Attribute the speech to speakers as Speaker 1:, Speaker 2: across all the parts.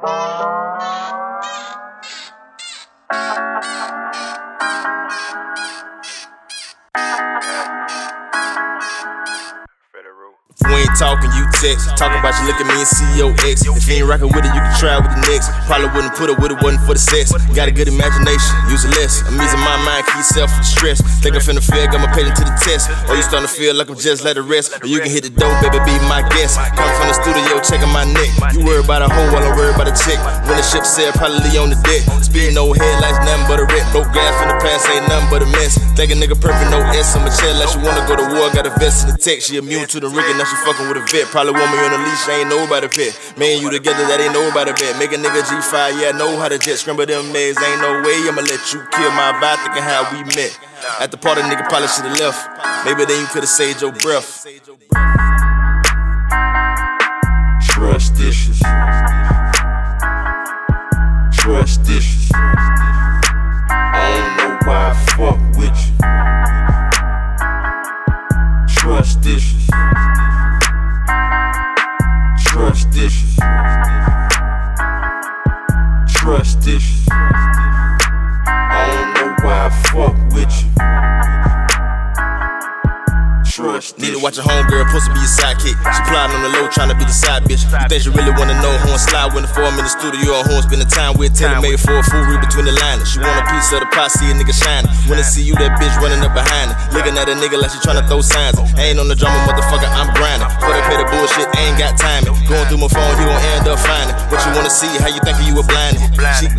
Speaker 1: If talking, you text. Talking about you look at me and ex. If you ain't rockin' with it, you can try with the next. Probably wouldn't put it with it, wasn't for the sex. Got a good imagination, use it less. I'm easing my mind, keep from stress. Think I'm finna fail, got my patient to the test. Or you starting to feel like I'm just like the rest. Or you can hit the door, baby, be my guest. Come from the studio, checking my neck. You worry about a hoe while I worry about a chick. When the ship sail, probably on the deck. Speed no headlights, nothing but a wreck. Broke gas in the past, ain't nothing but a mess. Think a nigga perfect, no S on my chair. Like you wanna go to war, got a vest in the tech. She immune to the rigging, now she fucking with a vet. Probably want me on a leash, ain't nobody pet. Me and you together, that ain't nobody bet. Make a nigga G5, yeah, I know how to jet. Scramble them eggs, ain't no way I'ma let you kill my vibe, thinking how we met. At the party, nigga probably should've left. Maybe then you could've saved your breath.
Speaker 2: Trust issues. Trust issues. I don't know why I fuck with you. Trust issues. Trust
Speaker 1: Need to watch a homegirl, supposed to be your sidekick. She plotting on the low, trying to be the side bitch. You think she really wanna know who I'm slide when the four in the studio or who I'm spending time with? Tailor made for a fool, read between the lines. She want a piece of the pie, see a nigga shining. Wanna see you, that bitch running up behind her. Looking at a nigga like she tryna throw signs. Ain't on the drama, motherfucker, I'm grinding. For the pay the bullshit, ain't got timing. Going through my phone, you gon' end up finding. What you wanna see, how you thinking you a blinded?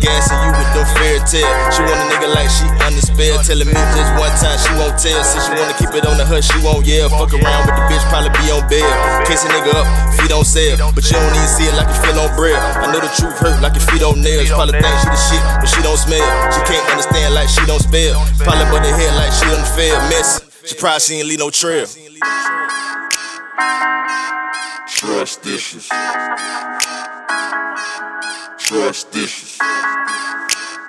Speaker 1: Gassing you with them fairy tale. She want a nigga like she under spell. Telling me just one time, she won't tell. Since she wanna keep it on the hush, she won't yell. Fuck around with the bitch, probably be on bail. Case a nigga up, feet on sale. But you don't even see it like you feel on bread. I know the truth hurt like your feet on nails. Probably think she the shit, but she don't smell. She can't understand like she don't spell. Probably but her head like she done fail. Messy. She probably she ain't leave no trail.
Speaker 2: Trust issues. Trust issues.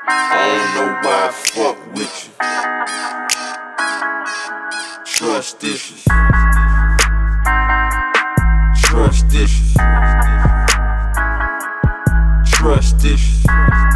Speaker 2: I don't know why I fuck with you. Trust issues. Trust issues. Trust issues.